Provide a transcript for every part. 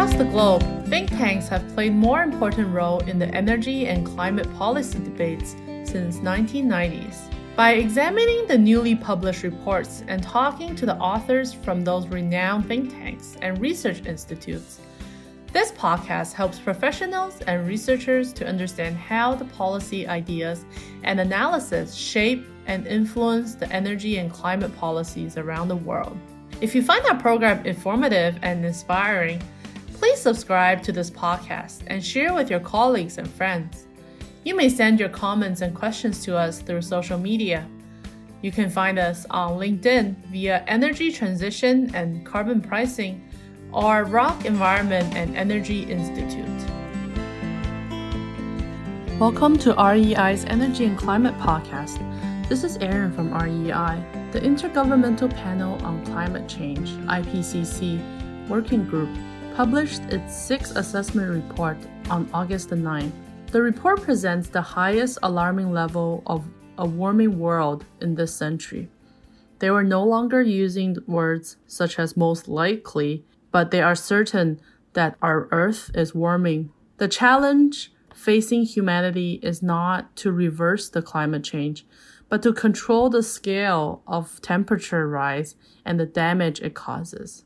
Across the globe, think tanks have played more important role in the energy and climate policy debates since 1990s. By examining the newly published reports and talking to the authors from those renowned think tanks and research institutes, this podcast helps professionals and researchers to understand how the policy ideas and analysis shape and influence the energy and climate policies around the world. If you find our program informative and inspiring, please subscribe to this podcast and share with your colleagues and friends. You may send your comments and questions to us through social media. You can find us on LinkedIn via Energy Transition and Carbon Pricing or Rock Environment and Energy Institute. Welcome to REI's Energy and Climate Podcast. This is Erin from REI, the Intergovernmental Panel on Climate Change, IPCC, working group, published its sixth assessment report on August the 9th. The report presents the highest alarming level of a warming world in this century. They were no longer using words such as most likely, but they are certain that our Earth is warming. The challenge facing humanity is not to reverse the climate change, but to control the scale of temperature rise and the damage it causes.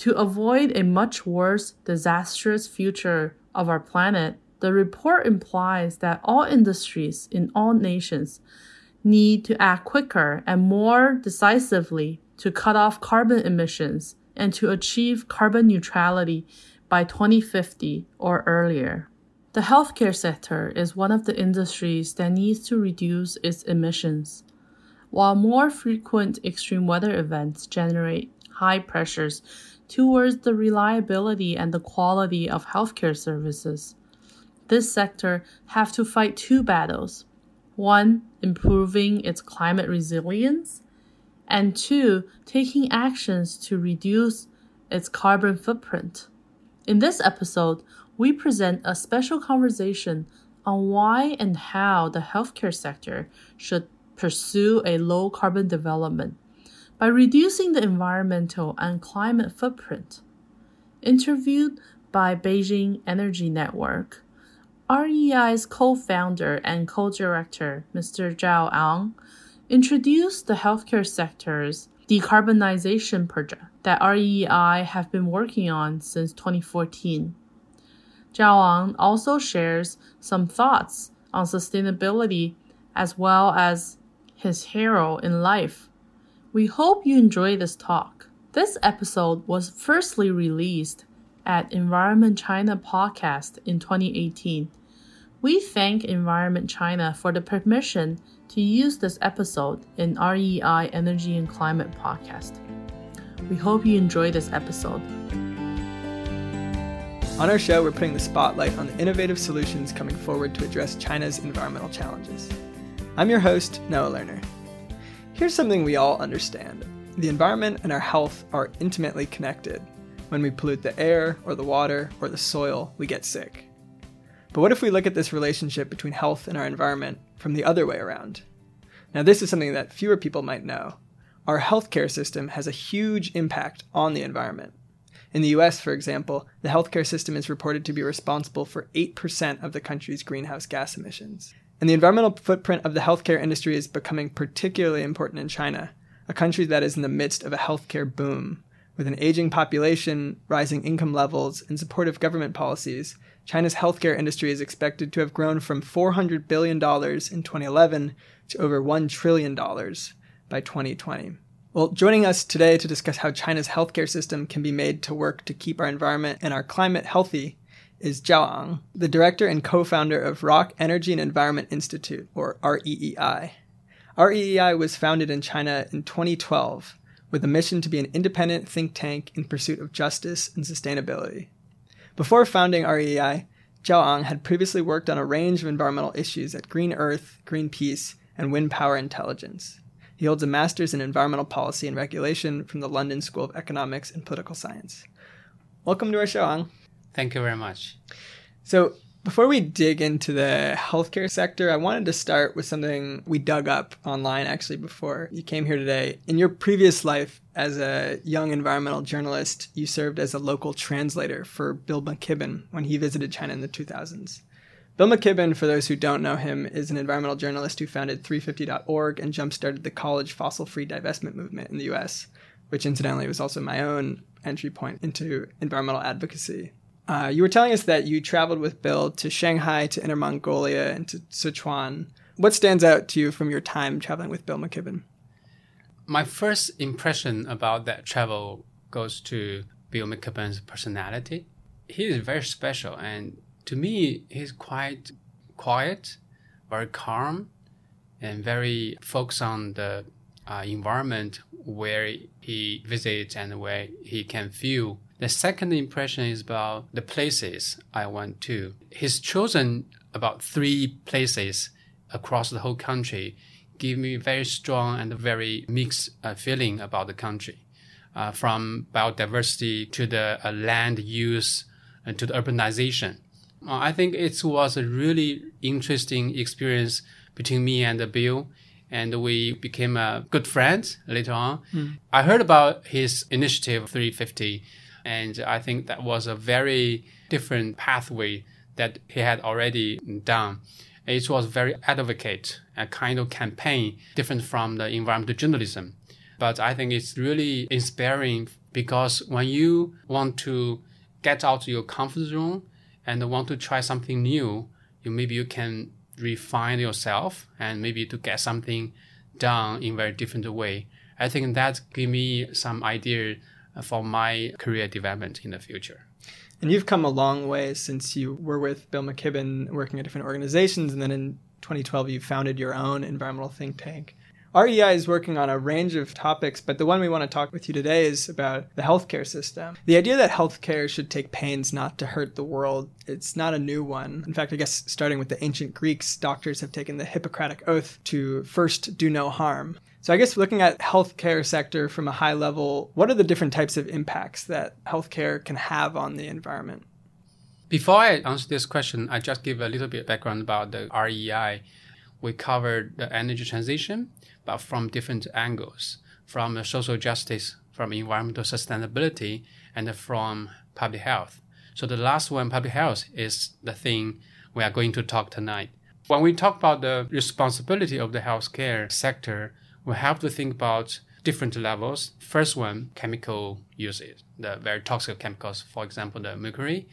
To avoid a much worse, disastrous future of our planet, the report implies that all industries in all nations need to act quicker and more decisively to cut off carbon emissions and to achieve carbon neutrality by 2050 or earlier. The healthcare sector is one of the industries that needs to reduce its emissions. While more frequent extreme weather events generate high pressures towards the reliability and the quality of healthcare services, this sector have to fight two battles. One, improving its climate resilience, and two, taking actions to reduce its carbon footprint. In this episode, we present a special conversation on why and how the healthcare sector should pursue a low carbon development by reducing the environmental and climate footprint. Interviewed by Beijing Energy Network, REI's co founder and co director, Mr. Zhao Ang, introduced the healthcare sector's decarbonization project that REI have been working on since 2014. Zhao Ang also shares some thoughts on sustainability as well as his hero in life. We hope you enjoy this talk. This episode was firstly released at Environment China podcast in 2018. We thank Environment China for the permission to use this episode in REI Energy and Climate podcast. We hope you enjoy this episode. On our show, we're putting the spotlight on the innovative solutions coming forward to address China's environmental challenges. I'm your host, Noah Lerner. Here's something we all understand the environment and our health are intimately connected. When we pollute the air, or the water, or the soil, we get sick. But what if we look at this relationship between health and our environment from the other way around? Now, this is something that fewer people might know. Our healthcare system has a huge impact on the environment. In the US, for example, the healthcare system is reported to be responsible for 8% of the country's greenhouse gas emissions. And the environmental footprint of the healthcare industry is becoming particularly important in China, a country that is in the midst of a healthcare boom. With an aging population, rising income levels, and supportive government policies, China's healthcare industry is expected to have grown from $400 billion in 2011 to over $1 trillion by 2020. Well, joining us today to discuss how China's healthcare system can be made to work to keep our environment and our climate healthy is Zhao Ang, the director and co founder of Rock Energy and Environment Institute, or REEI. REEI was founded in China in 2012 with a mission to be an independent think tank in pursuit of justice and sustainability. Before founding REEI, Zhao Ang had previously worked on a range of environmental issues at Green Earth, Greenpeace, and Wind Power Intelligence. He holds a master's in environmental policy and regulation from the London School of Economics and Political Science. Welcome to our show, Ang. Thank you very much. So, Before we dig into the healthcare sector, I wanted to start with something we dug up online actually before you came here today. In your previous life as a young environmental journalist, you served as a local translator for Bill McKibben when he visited China in the 2000s. Bill McKibben, for those who don't know him, is an environmental journalist who founded 350.org and jump-started the college fossil-free divestment movement in the US, which incidentally was also my own entry point into environmental advocacy. Uh, you were telling us that you traveled with Bill to Shanghai, to Inner Mongolia, and to Sichuan. What stands out to you from your time traveling with Bill McKibben? My first impression about that travel goes to Bill McKibben's personality. He is very special, and to me, he's quite quiet, very calm, and very focused on the uh, environment where he visits and where he can feel the second impression is about the places I went to. He's chosen about three places across the whole country, give me very strong and very mixed uh, feeling about the country. Uh, from biodiversity to the uh, land use and to the urbanization. Uh, I think it was a really interesting experience between me and Bill and we became uh, good friends later on. Mm. I heard about his initiative 350 and I think that was a very different pathway that he had already done. It was very advocate, a kind of campaign different from the environmental journalism. But I think it's really inspiring because when you want to get out of your comfort zone and want to try something new, you maybe you can refine yourself and maybe to get something done in very different way. I think that give me some idea Uh, for my career development in the future. And you've come a long way since you were with Bill McKibben working at different organizations, and then in 2012 you founded your own environmental think tank. REI is working on a range of topics, but the one we want to talk with you today is about the healthcare system. The idea that healthcare should take pains not to hurt the world, it's not a new one. In fact, I guess starting with the ancient Greeks, doctors have taken the Hippocratic oath to first do no harm. So I guess looking at healthcare sector from a high level, what are the different types of impacts that healthcare can have on the environment? Before I answer this question, I just give a little bit of background about the REI. We covered the energy transition, but from different angles, from social justice, from environmental sustainability, and from public health. So the last one, public health, is the thing we are going to talk tonight. When we talk about the responsibility of the healthcare sector, we have to think about different levels. First one, chemical usage, the very toxic chemicals, for example, the mercury.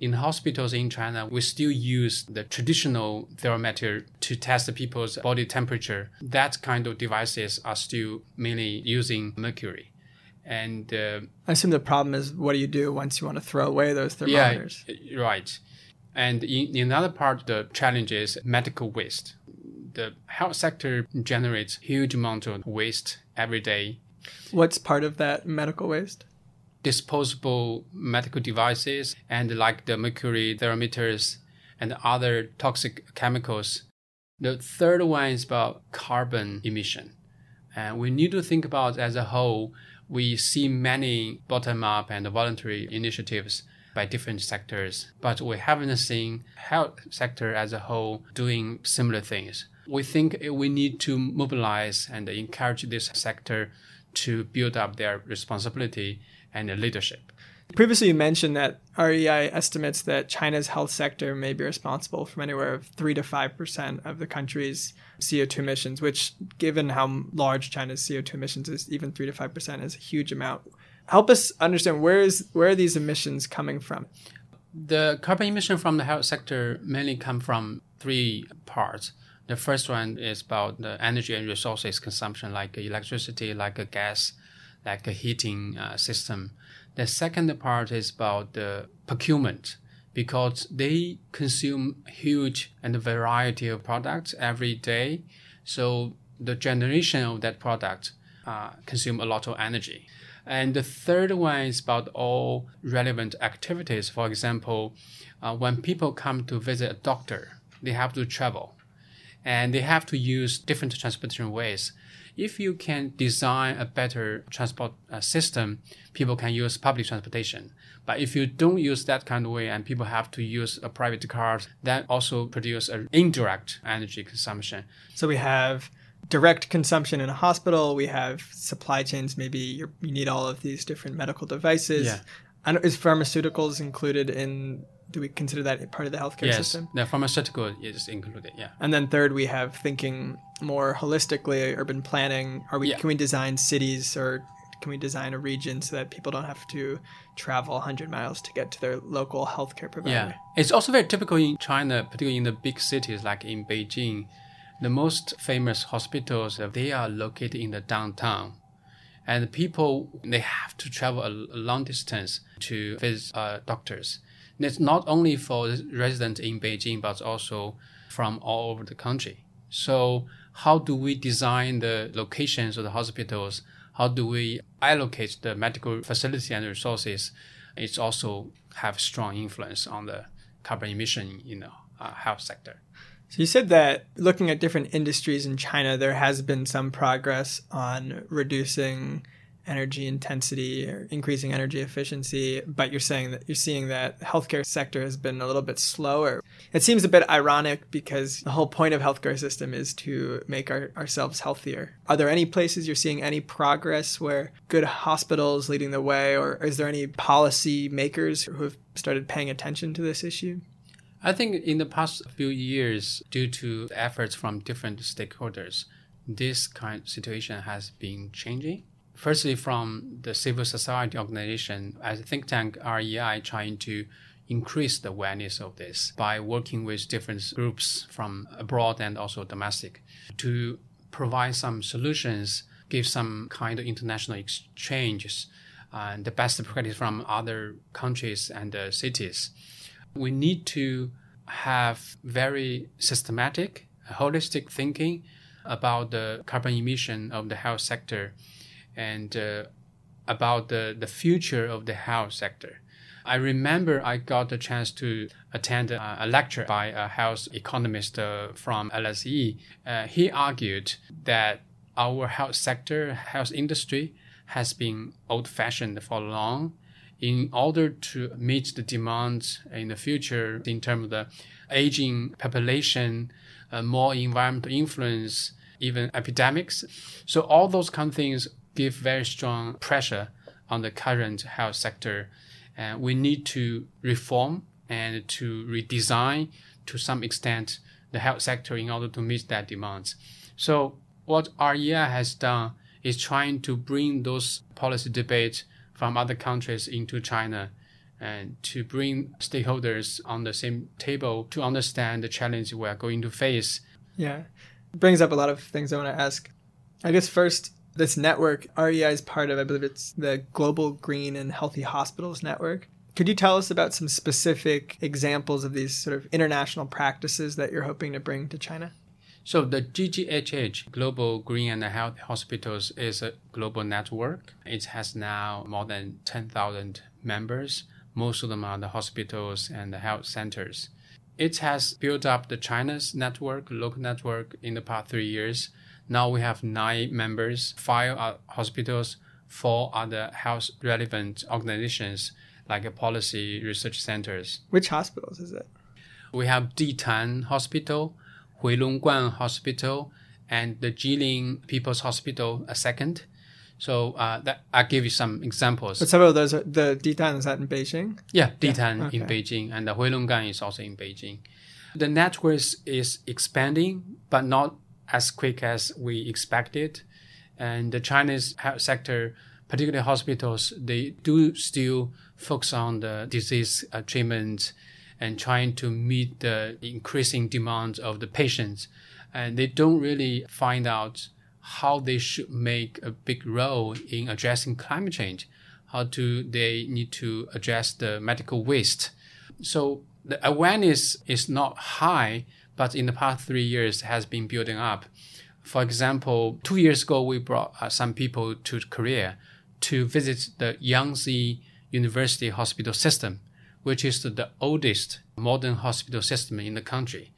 In hospitals in China, we still use the traditional thermometer to test people's body temperature. That kind of devices are still mainly using mercury. And uh, I assume the problem is what do you do once you want to throw away those thermometers? Yeah, right. And in, in another part, the challenge is medical waste the health sector generates huge amount of waste every day. What's part of that medical waste? Disposable medical devices and like the mercury thermometers and other toxic chemicals. The third one is about carbon emission. And we need to think about as a whole, we see many bottom up and voluntary initiatives by different sectors, but we haven't seen health sector as a whole doing similar things we think we need to mobilize and encourage this sector to build up their responsibility and leadership. Previously, you mentioned that REI estimates that China's health sector may be responsible for anywhere of 3 to 5% of the country's CO2 emissions, which, given how large China's CO2 emissions is, even 3 to 5% is a huge amount. Help us understand where is where are these emissions coming from? The carbon emission from the health sector mainly come from three parts. The first one is about the energy and resources consumption, like electricity, like gas, like a heating uh, system. The second part is about the procurement because they consume huge and variety of products every day. So the generation of that product uh, consume a lot of energy. And the third one is about all relevant activities. For example, uh, when people come to visit a doctor, they have to travel and they have to use different transportation ways. If you can design a better transport uh, system, people can use public transportation. But if you don't use that kind of way and people have to use a private car, that also produce an indirect energy consumption. So we have direct consumption in a hospital. We have supply chains. Maybe you need all of these different medical devices. Yeah. And is pharmaceuticals included in? Do we consider that part of the healthcare yes, system? the pharmaceutical is included. Yeah. And then third, we have thinking more holistically, urban planning. Are we? Yeah. Can we design cities or can we design a region so that people don't have to travel 100 miles to get to their local healthcare provider? Yeah, it's also very typical in China, particularly in the big cities like in Beijing. The most famous hospitals uh, they are located in the downtown, and people they have to travel a, a long distance to visit uh, doctors. It's not only for residents in Beijing, but also from all over the country. So, how do we design the locations of the hospitals? How do we allocate the medical facility and resources? It's also have strong influence on the carbon emission in the uh, health sector. So you said that looking at different industries in China, there has been some progress on reducing energy intensity or increasing energy efficiency, but you're saying that you're seeing that healthcare sector has been a little bit slower. It seems a bit ironic because the whole point of healthcare system is to make our, ourselves healthier. Are there any places you're seeing any progress where good hospitals leading the way, or is there any policy makers who have started paying attention to this issue? I think in the past few years, due to efforts from different stakeholders, this kind of situation has been changing. Firstly, from the civil society organization, as a think tank REI, trying to increase the awareness of this by working with different groups from abroad and also domestic to provide some solutions, give some kind of international exchanges, and the best practice from other countries and uh, cities. We need to have very systematic, holistic thinking about the carbon emission of the health sector and uh, about the, the future of the health sector. I remember I got the chance to attend a, a lecture by a health economist uh, from LSE. Uh, he argued that our health sector, health industry, has been old fashioned for long in order to meet the demands in the future in terms of the aging population, uh, more environmental influence, even epidemics. So all those kind of things give very strong pressure on the current health sector. And we need to reform and to redesign to some extent the health sector in order to meet that demands. So what REI has done is trying to bring those policy debates from other countries into China and to bring stakeholders on the same table to understand the challenge we are going to face. Yeah. Brings up a lot of things I want to ask. I guess first, this network, REI is part of, I believe it's the Global Green and Healthy Hospitals Network. Could you tell us about some specific examples of these sort of international practices that you're hoping to bring to China? So the GGHH, Global Green and Healthy Hospitals, is a global network. It has now more than 10,000 members. Most of them are the hospitals and the health centers. It has built up the China's network, local network, in the past three years. Now we have nine members, five are hospitals, four other health relevant organizations like policy research centers. Which hospitals is it? We have Ditan Hospital, Huilongguan Hospital, and the Jilin People's Hospital a second. So uh, that I'll give you some examples. But several of those are the Ditan is that in Beijing? Yeah, Ditan okay. in Beijing and the Huilongguan is also in Beijing. The network is expanding, but not as quick as we expected. And the Chinese health sector, particularly hospitals, they do still focus on the disease uh, treatment and trying to meet the increasing demands of the patients. And they don't really find out how they should make a big role in addressing climate change. How do they need to address the medical waste? So the awareness is not high, but in the past three years has been building up. For example, two years ago, we brought uh, some people to Korea to visit the Yonsei University Hospital System, which is the oldest modern hospital system in the country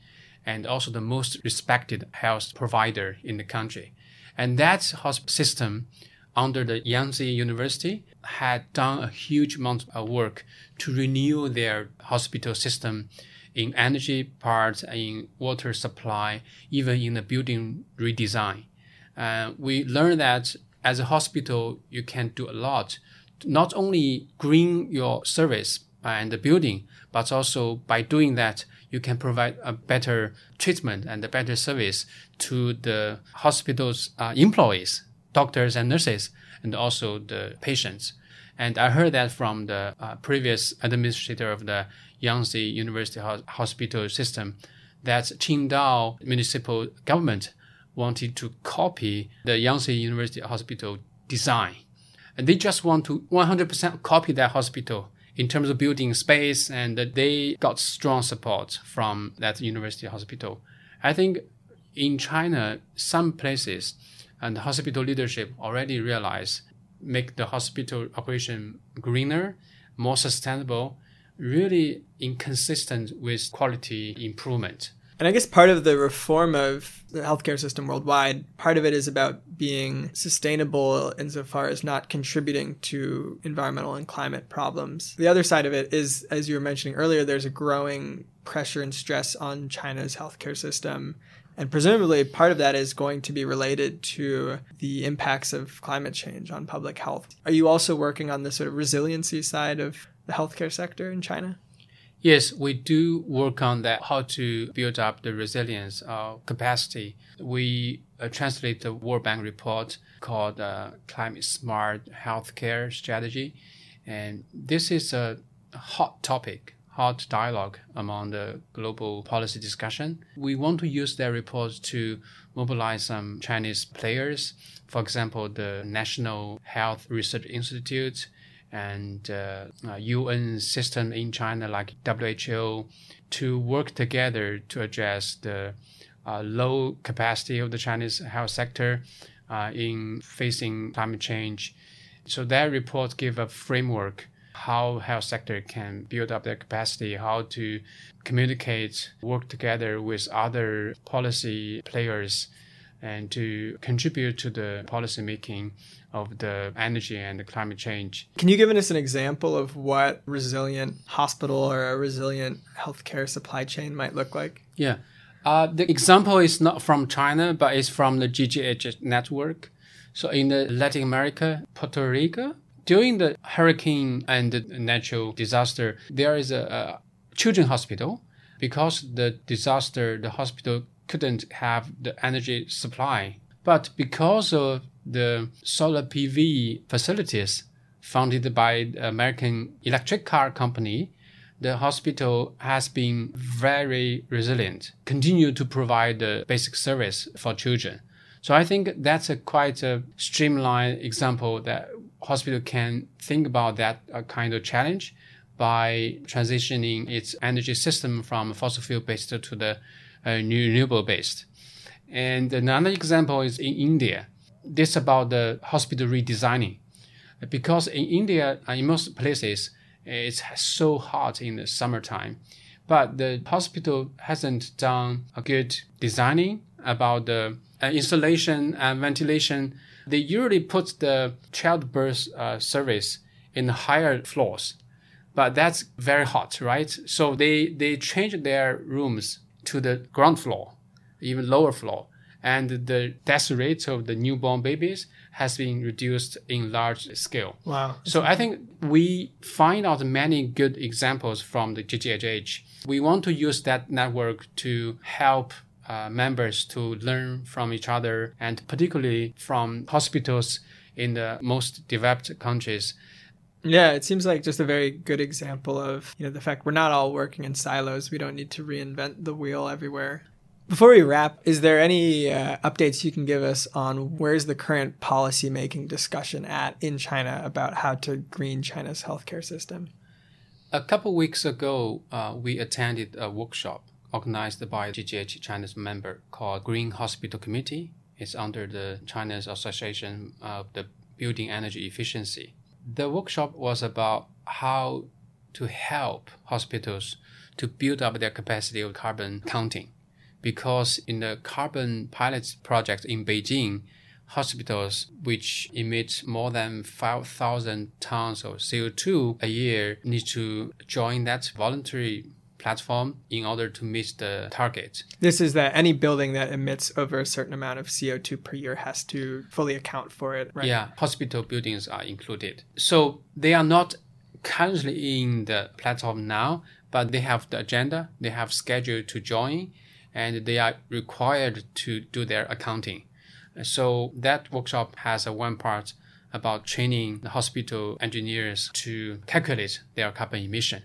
and also the most respected health provider in the country. And that hospital system under the Yonsei University had done a huge amount of work to renew their hospital system in energy part, in water supply, even in the building redesign. Uh, we learned that as a hospital, you can do a lot, not only green your service and the building, but also by doing that, you can provide a better treatment and a better service to the hospital's uh, employees, doctors and nurses, and also the patients. And I heard that from the uh, previous administrator of the Yonsei University ho- Hospital System that Qingdao municipal government wanted to copy the Yonsei University Hospital design. And they just want to 100% copy that hospital in terms of building space, and they got strong support from that university hospital. I think in China, some places and hospital leadership already realize make the hospital operation greener, more sustainable, really inconsistent with quality improvement. And I guess part of the reform of the healthcare system worldwide, part of it is about being sustainable insofar as not contributing to environmental and climate problems. The other side of it is, as you were mentioning earlier, there's a growing pressure and stress on China's healthcare system. And presumably, part of that is going to be related to the impacts of climate change on public health. Are you also working on the sort of resiliency side of the healthcare sector in China? Yes, we do work on that, how to build up the resilience uh, capacity. We uh, translate the World Bank report called uh, Climate Smart Healthcare Strategy. And this is a hot topic, hot dialogue among the global policy discussion. We want to use that report to mobilize some Chinese players, for example, the National Health Research Institute, and uh, UN system in China like WHO to work together to address the uh, low capacity of the Chinese health sector uh, in facing climate change. So that report give a framework how health sector can build up their capacity, how to communicate, work together with other policy players, and to contribute to the policy making of the energy and the climate change. Can you give us an example of what resilient hospital or a resilient healthcare supply chain might look like? Yeah. Uh, the example is not from China, but it's from the GGH network. So in the Latin America, Puerto Rico, during the hurricane and the natural disaster, there is a, a children hospital because the disaster, the hospital couldn't have the energy supply. But because of the solar PV facilities funded by the American Electric Car Company, the hospital has been very resilient, continue to provide the basic service for children. So I think that's a quite a streamlined example that hospital can think about that uh, kind of challenge by transitioning its energy system from fossil fuel based to the uh, renewable based. And another example is in India this about the hospital redesigning. Because in India, uh, in most places, it's so hot in the summertime, but the hospital hasn't done a good designing about the uh, installation and ventilation. They usually put the childbirth uh, service in higher floors, but that's very hot, right? So they, they change their rooms to the ground floor, even lower floor and the death rate of the newborn babies has been reduced in large scale. Wow. So I think we find out many good examples from the GGHH. We want to use that network to help uh, members to learn from each other and particularly from hospitals in the most developed countries. Yeah, it seems like just a very good example of, you know, the fact we're not all working in silos. We don't need to reinvent the wheel everywhere. Before we wrap, is there any uh, updates you can give us on where's the current policy making discussion at in China about how to green China's healthcare system? A couple weeks ago, uh, we attended a workshop organized by GGH China's member called Green Hospital Committee. It's under the China's Association of the Building Energy Efficiency. The workshop was about how to help hospitals to build up their capacity of carbon counting because in the carbon pilot project in Beijing, hospitals which emit more than 5,000 tons of CO2 a year need to join that voluntary platform in order to meet the target. This is that any building that emits over a certain amount of CO2 per year has to fully account for it, right? Yeah, hospital buildings are included. So they are not currently in the platform now, but they have the agenda, they have schedule to join, and they are required to do their accounting. So that workshop has a one part about training the hospital engineers to calculate their carbon emission.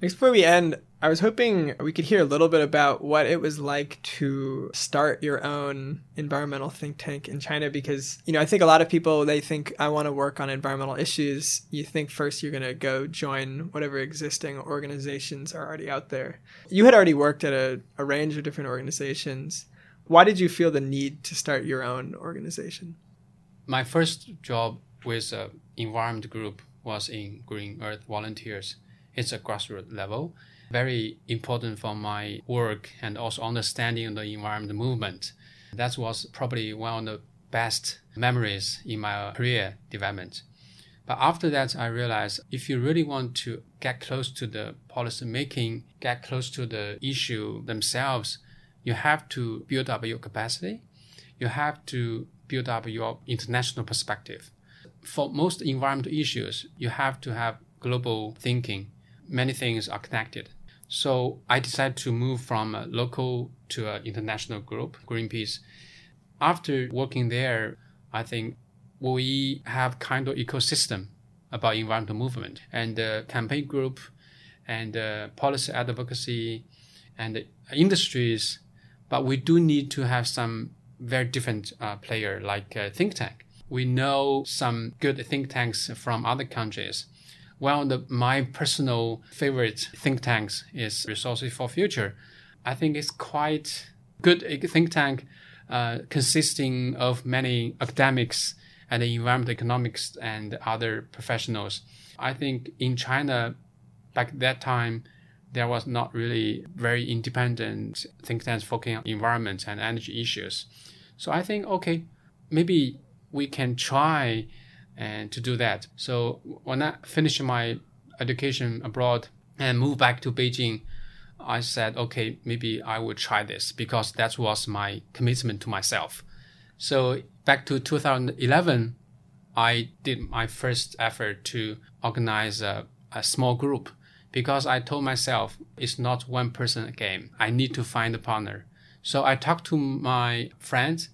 Before we end, I was hoping we could hear a little bit about what it was like to start your own environmental think tank in China because, you know, I think a lot of people they think I want to work on environmental issues. You think first you're going to go join whatever existing organizations are already out there. You had already worked at a, a range of different organizations. Why did you feel the need to start your own organization? My first job with an environment group was in Green Earth Volunteers. It's a grassroots level very important for my work and also understanding the environment movement. That was probably one of the best memories in my career development. But after that, I realized if you really want to get close to the policy making, get close to the issue themselves, you have to build up your capacity. You have to build up your international perspective. For most environmental issues, you have to have global thinking. Many things are connected. So I decided to move from a local to an international group, Greenpeace. After working there, I think we have kind of ecosystem about environmental movement and the campaign group and policy advocacy and industries, but we do need to have some very different uh, player like think tank. We know some good think tanks from other countries well, the, my personal favorite think tanks is Resources for Future. I think it's quite good think tank uh, consisting of many academics and environmental economics and other professionals. I think in China, back that time, there was not really very independent think tanks focusing on environment and energy issues. So I think, okay, maybe we can try and to do that. So when I finished my education abroad and moved back to Beijing, I said, okay, maybe I will try this because that was my commitment to myself. So back to 2011, I did my first effort to organize a, a small group because I told myself it's not one person game. I need to find a partner. So I talked to my friends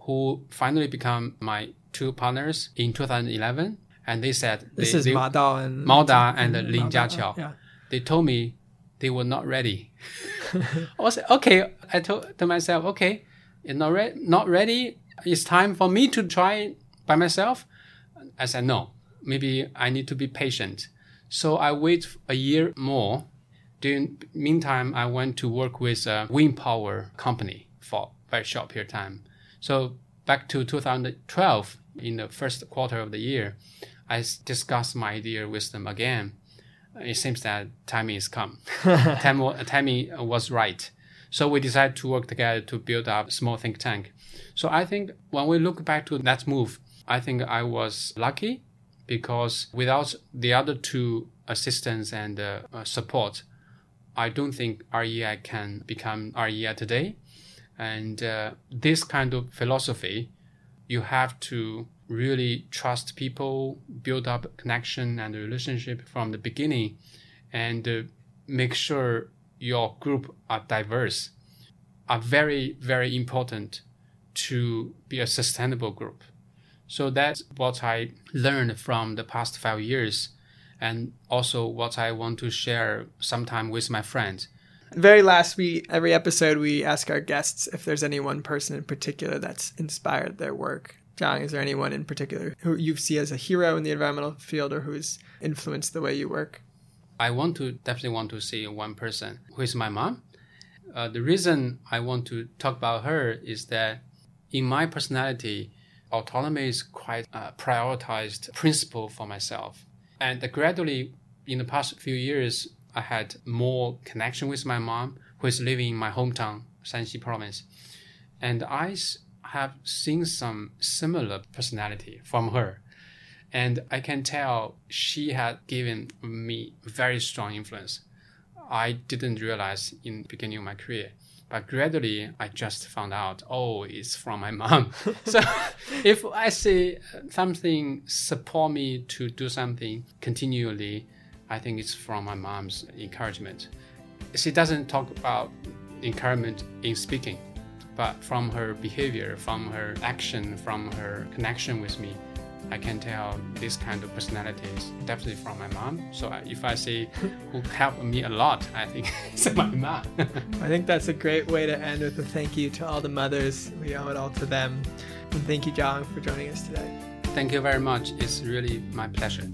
who finally become my two partners in 2011, and they said this they, is they, Ma Dao and Mao Da and and Lin Jiaqiao. yeah. They told me they were not ready. I was okay. I told to myself, okay, it's not re- not ready. It's time for me to try by myself. I said no. Maybe I need to be patient. So I wait a year more. During meantime, I went to work with a wind power company for a very short period of time. So back to 2012, in the first quarter of the year, I discussed my idea with them again. It seems that timing is come. Timing was right. So we decided to work together to build up a small think tank. So I think when we look back to that move, I think I was lucky because without the other two assistance and uh, support, I don't think REI can become REI today. And uh, this kind of philosophy, you have to really trust people, build up connection and relationship from the beginning, and uh, make sure your group are diverse, are very very important to be a sustainable group. So that's what I learned from the past five years, and also what I want to share sometime with my friends. Very last, we every episode we ask our guests if there's any one person in particular that's inspired their work. Zhang, is there anyone in particular who you see as a hero in the environmental field or who's influenced the way you work? I want to definitely want to see one person who is my mom. Uh, the reason I want to talk about her is that in my personality, autonomy is quite a prioritized principle for myself. And gradually, in the past few years, I had more connection with my mom, who is living in my hometown, Shanxi province. And I have seen some similar personality from her. And I can tell she had given me very strong influence. I didn't realize in the beginning of my career. But gradually, I just found out, oh, it's from my mom. so if I say something support me to do something continually, I think it's from my mom's encouragement. She doesn't talk about encouragement in speaking, but from her behavior, from her action, from her connection with me, I can tell this kind of personality is definitely from my mom. So if I say who helped me a lot, I think it's my mom. I think that's a great way to end with a thank you to all the mothers. We owe it all to them. And thank you, John, for joining us today. Thank you very much. It's really my pleasure.